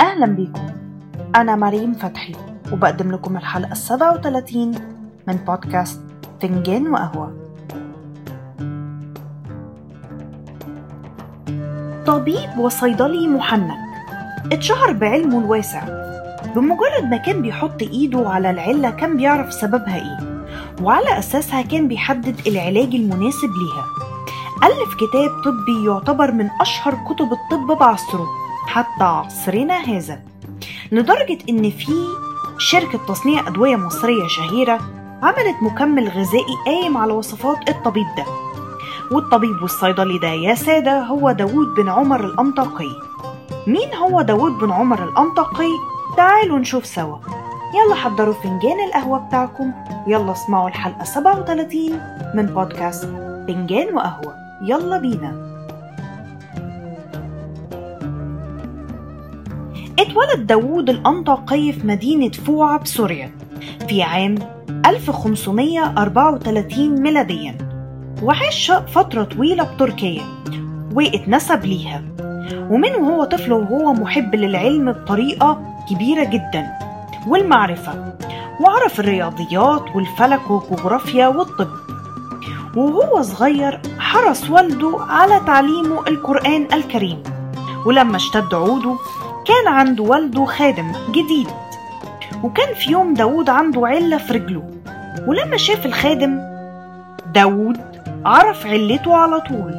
أهلا بيكم. أنا مريم فتحي وبقدم لكم الحلقة السبعة وثلاثين من بودكاست فنجان وقهوة. طبيب وصيدلي محنك. اتشهر بعلمه الواسع. بمجرد ما كان بيحط إيده على العلة كان بيعرف سببها إيه وعلى أساسها كان بيحدد العلاج المناسب ليها. ألف كتاب طبي يعتبر من أشهر كتب الطب بعصره. حتى عصرنا هذا. لدرجة إن في شركة تصنيع أدوية مصرية شهيرة عملت مكمل غذائي قايم على وصفات الطبيب ده. والطبيب والصيدلي ده يا سادة هو داوود بن عمر الأنطاقي. مين هو داوود بن عمر الأنطاقي؟ تعالوا نشوف سوا. يلا حضروا فنجان القهوة بتاعكم. يلا اسمعوا الحلقة 37 من بودكاست فنجان وقهوة. يلا بينا. اتولد داوود الأنطاقي في مدينة فوعة بسوريا في عام 1534 ميلاديا. وعاش فترة طويلة بتركيا واتنسب ليها. ومن وهو طفل وهو محب للعلم بطريقة كبيرة جدا والمعرفة. وعرف الرياضيات والفلك والجغرافيا والطب. وهو صغير حرص والده على تعليمه القرآن الكريم. ولما اشتد عوده كان عند والده خادم جديد. وكان في يوم داود عنده علة في رجله. ولما شاف الخادم داود عرف علته على طول.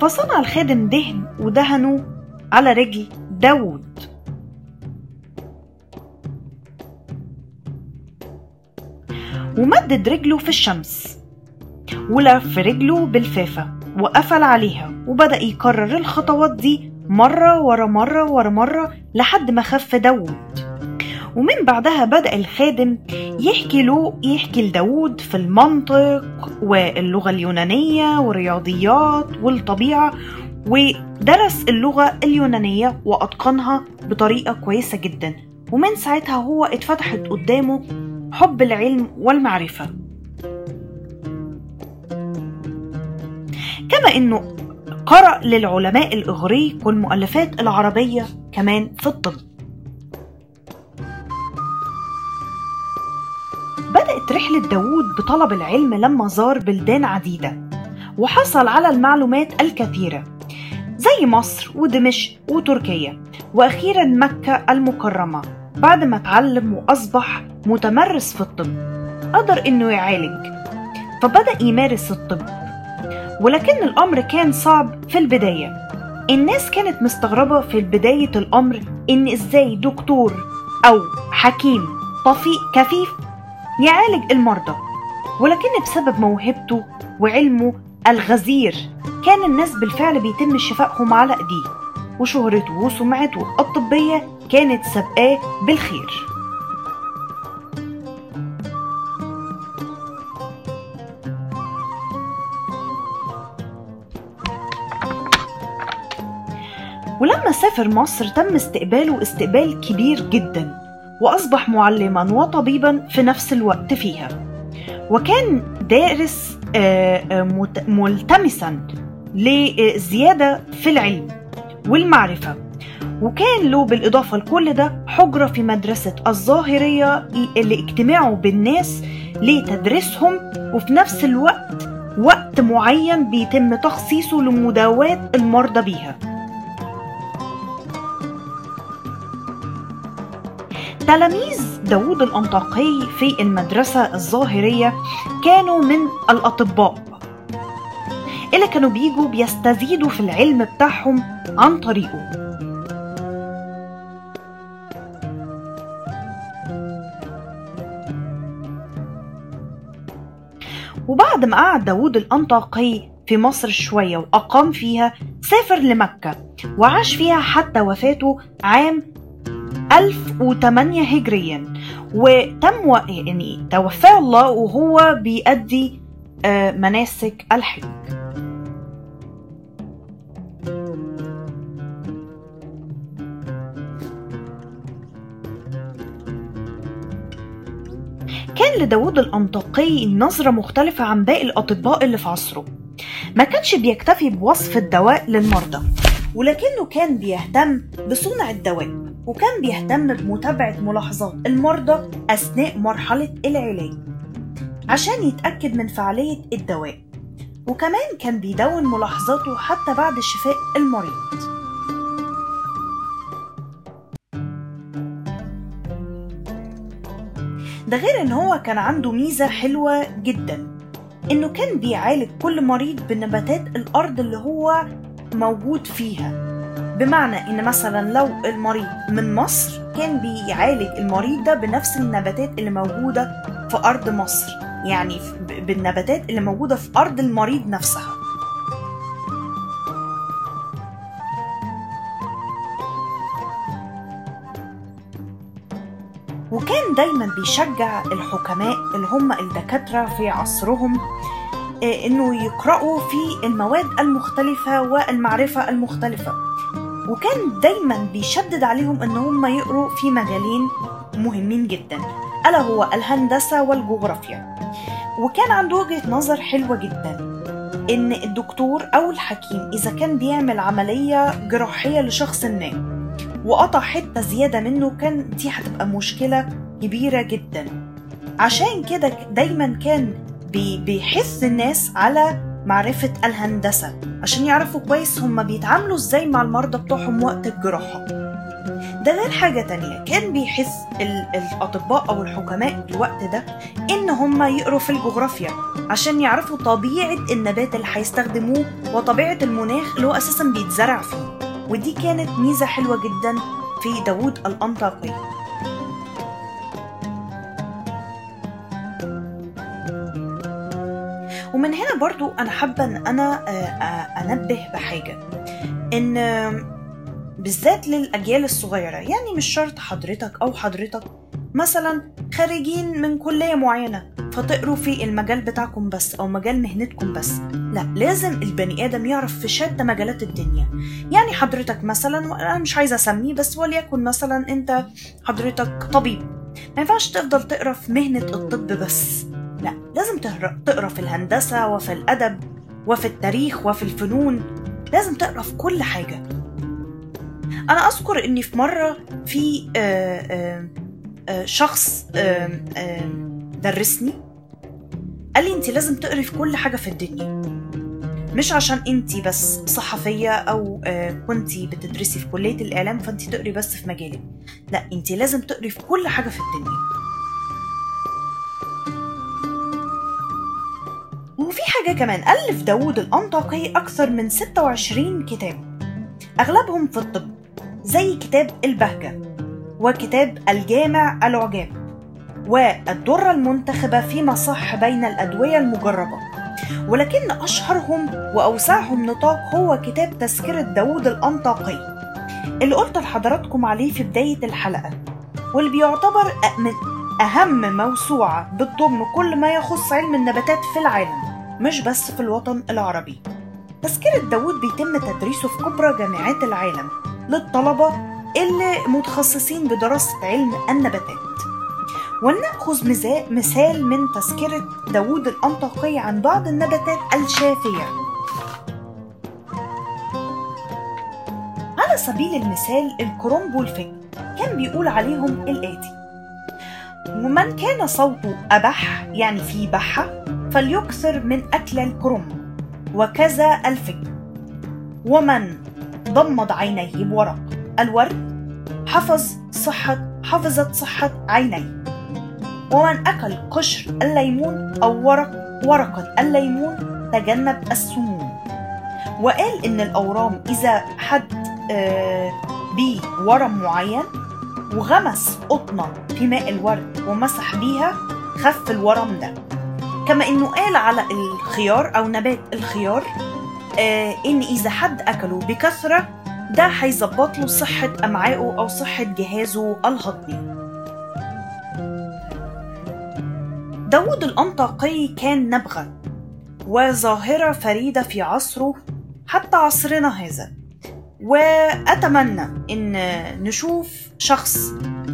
فصنع الخادم دهن ودهنه على رجل داود ومدد رجله في الشمس. ولف رجله بالفافة وقفل عليها. وبدأ يكرر الخطوات دي مرة ورا مرة ورا مرة لحد ما خف داود ومن بعدها بدأ الخادم يحكي له يحكي لداود في المنطق واللغة اليونانية والرياضيات والطبيعة ودرس اللغة اليونانية وأتقنها بطريقة كويسة جدا. ومن ساعتها هو اتفتحت قدامه حب العلم والمعرفة. كما إنه قرأ للعلماء الإغريق والمؤلفات العربية كمان في الطب. بدأت رحلة داوود بطلب العلم لما زار بلدان عديدة وحصل على المعلومات الكثيرة زي مصر ودمشق وتركيا وأخيرا مكة المكرمة بعد ما اتعلم وأصبح متمرس في الطب. قدر إنه يعالج. فبدأ يمارس الطب. ولكن الأمر كان صعب في البداية. الناس كانت مستغربة في بداية الأمر إن إزاي دكتور أو حكيم طفيق كفيف يعالج المرضى. ولكن بسبب موهبته وعلمه الغزير كان الناس بالفعل بيتم شفائهم على إيديه وشهرته وسمعته الطبية كانت سابقاه بالخير. ولما سافر مصر تم استقباله استقبال كبير جدا وأصبح معلما وطبيبا في نفس الوقت فيها. وكان دارس ملتمسا لزيادة في العلم والمعرفة. وكان له بالإضافة لكل ده حجرة في مدرسة الظاهرية لاجتماعه بالناس لتدريسهم وفي نفس الوقت وقت معين بيتم تخصيصه لمداواة المرضى بيها. تلاميذ داوود الأنطاقي في المدرسة الظاهرية كانوا من الأطباء. اللي كانوا بيجوا بيستزيدوا في العلم بتاعهم عن طريقه. وبعد ما قعد داوود الأنطاقي في مصر شوية وأقام فيها سافر لمكة وعاش فيها حتى وفاته عام 1008 هجريا. وتم يعني توفاه الله وهو بيأدي مناسك الحج. كان لداود الأنطاقي نظرة مختلفة عن باقي الأطباء اللي في عصره. ما كانش بيكتفي بوصف الدواء للمرضى. ولكنه كان بيهتم بصنع الدواء وكان بيهتم بمتابعة ملاحظات المرضى أثناء مرحلة العلاج عشان يتأكد من فعالية الدواء. وكمان كان بيدون ملاحظاته حتى بعد شفاء المريض. ده غير إن هو كان عنده ميزة حلوة جدا إنه كان بيعالج كل مريض بنباتات الأرض اللي هو موجود فيها. بمعنى إن مثلا لو المريض من مصر كان بيعالج المريض ده بنفس النباتات اللي موجودة في أرض مصر. يعني بالنباتات اللي موجودة في أرض المريض نفسها. وكان دايما بيشجع الحكماء اللي هم الدكاترة في عصرهم إنه يقرأوا في المواد المختلفة والمعرفة المختلفة. وكان دايما بيشدد عليهم إن هم يقروا في مجالين مهمين جدا ألا هو الهندسة والجغرافيا. وكان عنده وجهة نظر حلوة جدا إن الدكتور أو الحكيم إذا كان بيعمل عملية جراحية لشخص ما وقطع حتة زيادة منه كان دي هتبقى مشكلة كبيرة جدا. عشان كده دايما كان بيحث الناس على معرفة الهندسة. عشان يعرفوا كويس هما بيتعاملوا إزاي مع المرضى بتوعهم وقت الجراحة. ده غير حاجة تانية. كان بيحث الأطباء أو الحكماء الوقت ده إن هما يقروا في الجغرافيا عشان يعرفوا طبيعة النبات اللي هيستخدموه وطبيعة المناخ اللي هو أساسا بيتزرع فيه. ودي كانت ميزة حلوة جدا في داوود الأنطاقي. ومن هنا برضو أنا حابة أن أنا أنبه بحاجة. إن بالذات للأجيال الصغيرة يعني مش شرط حضرتك أو حضرتك مثلا خارجين من كلية معينة فتقروا في المجال بتاعكم بس أو مجال مهنتكم بس. لا لازم البني آدم يعرف في شتى مجالات الدنيا. يعني حضرتك مثلا أنا مش عايزة أسميه بس وليكن مثلا أنت حضرتك طبيب. ما ينفعش تفضل تقرا في مهنة الطب بس. لا لازم تقرأ في الهندسة وفي الأدب وفي التاريخ وفي الفنون. لازم تقرأ في كل حاجة. أنا أذكر إني في مرة في آآ آآ آآ شخص درسني. قال لي انت لازم تقري في كل حاجة في الدنيا. مش عشان انت بس صحفية أو كنتي بتدرسي في كلية الإعلام فانت تقري بس في مجالك. لا انت لازم تقري في كل حاجة في الدنيا. حاجة كمان ألف داوود الأنطاقي أكثر من 26 كتاب. أغلبهم في الطب زي كتاب البهجة وكتاب الجامع العجاب والدرة المنتخبة فيما صح بين الأدوية المجربة. ولكن أشهرهم وأوسعهم نطاق هو كتاب تذكرة داوود الأنطاقي اللي قلت لحضراتكم عليه في بداية الحلقة واللي بيعتبر من أهم موسوعة بتضم كل ما يخص علم النباتات في العالم. مش بس في الوطن العربي. تذكرة داوود بيتم تدريسه في كبرى جامعات العالم للطلبة اللي متخصصين بدراسة علم النباتات. ولنأخذ مثال من تذكرة داوود الأنطاقي عن بعض النباتات الشافية. على سبيل المثال الكرنب والفجل كان بيقول عليهم الآتي. ومن كان صوته أبح يعني فيه بحة؟ فليكثر من أكل الكرنب وكذا الفجل ومن ضمد عينيه بورق الورد حفظ صحة حفظت صحة عينيه. ومن أكل قشر الليمون أو ورق ورقة الليمون تجنب السموم. وقال إن الأورام إذا حد آه بيه ورم معين وغمس قطنة في ماء الورد ومسح بيها خف الورم ده. كما إنه قال على الخيار أو نبات الخيار آه إن إذا حد أكله بكثرة ده هيظبط له صحة أمعائه أو صحة جهازه الهضمي. داود الأنطاقي كان نبغة وظاهرة فريدة في عصره حتى عصرنا هذا. وأتمنى إن نشوف شخص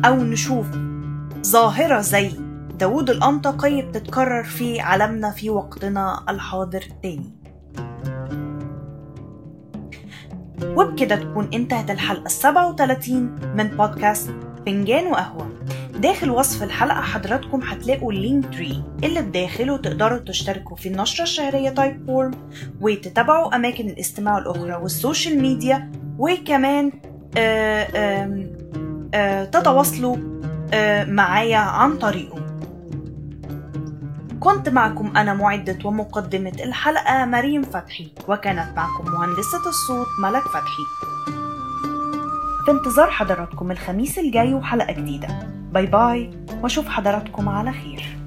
أو نشوف ظاهرة زي داود الأنطاقي بتتكرر في عالمنا في وقتنا الحاضر تاني. وبكده تكون انتهت الحلقة السبعة وثلاثين من بودكاست فنجان وقهوة. داخل وصف الحلقة حضراتكم هتلاقوا Linktree اللي بداخله تقدروا تشتركوا في النشرة الشهرية Typeform وتتابعوا أماكن الاستماع الأخرى وال social media وكمان آآ آآ آآ تتواصلوا معايا عن طريقه. كنت معكم أنا معدة ومقدمة الحلقة مريم فتحي وكانت معكم مهندسة الصوت ملك فتحي. في انتظار حضراتكم الخميس الجاي وحلقة جديدة. باي باي وأشوف حضراتكم على خير.